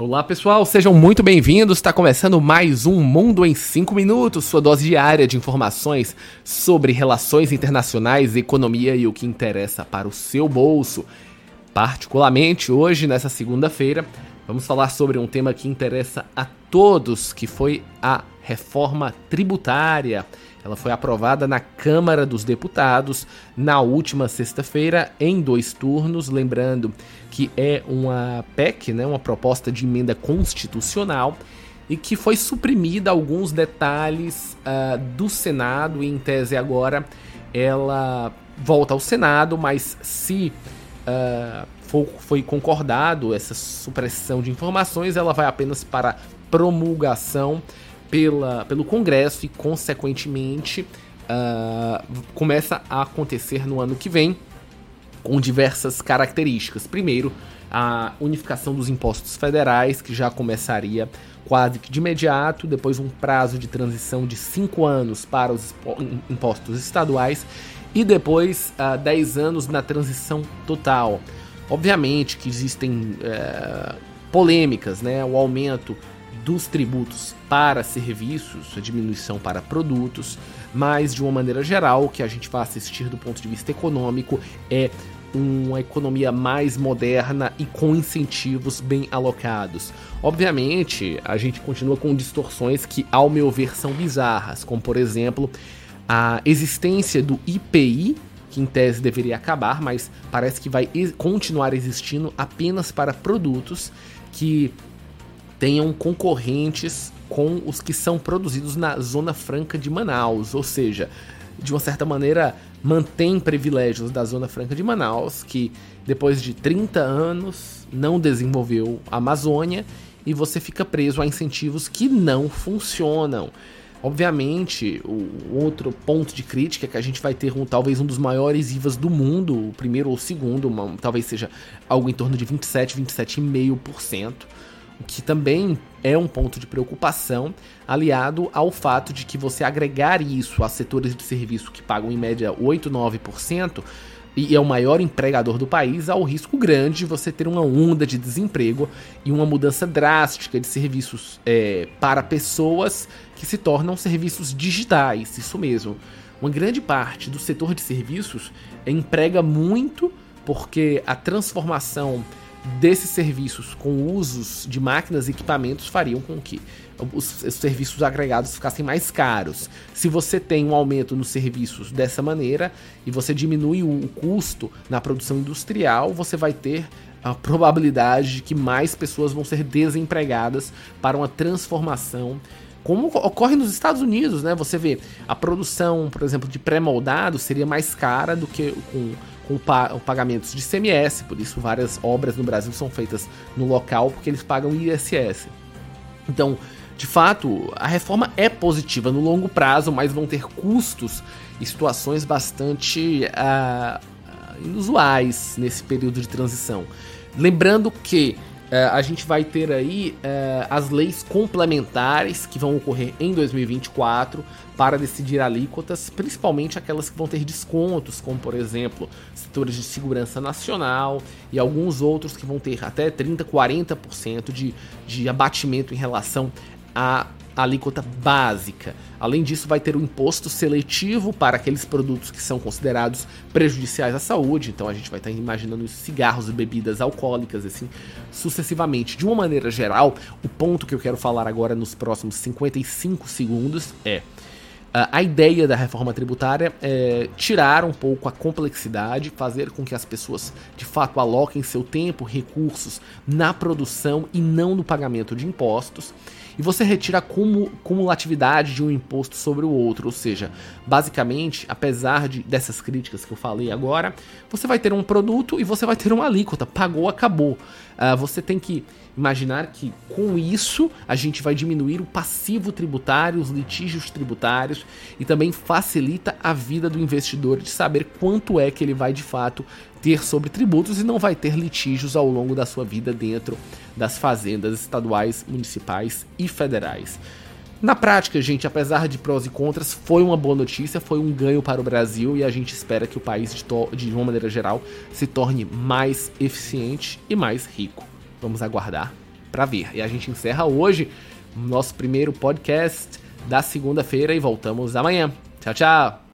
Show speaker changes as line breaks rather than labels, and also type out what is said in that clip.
Olá pessoal, sejam muito bem-vindos. Está começando mais um Mundo em 5 Minutos, sua dose diária de informações sobre relações internacionais, economia e o que interessa para o seu bolso. Particularmente hoje, nessa segunda-feira, vamos falar sobre um tema que interessa a todos, que foi a reforma tributária. Ela foi aprovada na Câmara dos Deputados na última sexta-feira, em dois turnos. Lembrando que é uma PEC, né, uma proposta de emenda constitucional, e que foi suprimida alguns detalhes uh, do Senado, e em tese agora ela volta ao Senado, mas se uh, foi concordado essa supressão de informações, ela vai apenas para promulgação pela, pelo Congresso e, consequentemente, uh, começa a acontecer no ano que vem com diversas características. Primeiro, a unificação dos impostos federais, que já começaria quase que de imediato, depois um prazo de transição de 5 anos para os impostos estaduais e depois uh, ah, 10 anos na transição total. Obviamente que existem uh, polêmicas, né? O aumento dos tributos para serviços, a diminuição para produtos, mas de uma maneira geral, o que a gente vai assistir do ponto de vista econômico é uma economia mais moderna e com incentivos bem alocados. Obviamente, a gente continua com distorções que, ao meu ver, são bizarras, como por exemplo a existência do IPI, que em tese deveria acabar, mas parece que vai continuar existindo apenas para produtos que tenham concorrentes com os que são produzidos na Zona Franca de Manaus, ou seja, de uma certa maneira mantém privilégios da Zona Franca de Manaus, que depois de 30 anos não desenvolveu a Amazônia e você fica preso a incentivos que não funcionam. Obviamente, o outro ponto de crítica é que a gente vai ter um, talvez um dos maiores IVAs do mundo, o primeiro ou o segundo, uma, talvez seja algo em torno de 27, 27,5% o que também é um ponto de preocupação, aliado ao fato de que você agregar isso a setores de serviço que pagam em média 8, 9%, e é o maior empregador do país, há o risco grande de você ter uma onda de desemprego e uma mudança drástica de serviços é, para pessoas que se tornam serviços digitais. Isso mesmo. Uma grande parte do setor de serviços emprega muito porque a transformação desses serviços com usos de máquinas e equipamentos fariam com que os, os, serviços agregados ficassem mais caros. Se você tem um aumento nos serviços dessa maneira e você diminui o custo na produção industrial, você vai ter a probabilidade de que mais pessoas vão ser desempregadas para uma transformação como ocorre nos Estados Unidos, né? Você vê a produção, por exemplo, de pré-moldado seria mais cara do que com com pa pagamentos de CMS, por isso várias obras no Brasil são feitas no local porque eles pagam ISS. Então, de fato, a reforma é positiva no longo prazo, mas vão ter custos e situações bastante uh, inusuais nesse período de transição. Lembrando que uh, a gente vai ter aí uh, as leis complementares que vão ocorrer em 2024 para decidir alíquotas, principalmente aquelas que vão ter descontos, como por exemplo setores de segurança nacional e alguns outros que vão ter até 30, 40% de, de abatimento em relação à alíquota básica. Além disso, vai ter o um imposto seletivo para aqueles produtos que são considerados prejudiciais à saúde. Então a gente vai estar imaginando cigarros e bebidas alcoólicas, assim, sucessivamente. De uma maneira geral, o ponto que eu quero falar agora nos próximos 55 segundos é a ideia da reforma tributária é tirar um pouco a complexidade, fazer com que as pessoas de fato aloquem seu tempo, recursos na produção e não no pagamento de impostos. E você retira a cumulatividade de um imposto sobre o outro, ou seja, basicamente, apesar de, dessas críticas que eu falei agora, você vai ter um produto e você vai ter uma alíquota, pagou, acabou. Uh, você tem que imaginar que com isso a gente vai diminuir o passivo tributário, os litígios tributários e também facilita a vida do investidor de saber quanto é que ele vai de fato ter sobre tributos e não vai ter litígios ao longo da sua vida dentro das fazendas estaduais, municipais e federais. Na prática, gente, apesar de prós e contras, foi uma boa notícia, foi um ganho para o Brasil e a gente espera que o país, de, de uma maneira geral, se torne mais eficiente e mais rico. Vamos aguardar para ver. E a gente encerra hoje nosso primeiro podcast da segunda-feira e voltamos amanhã. Tchau, tchau!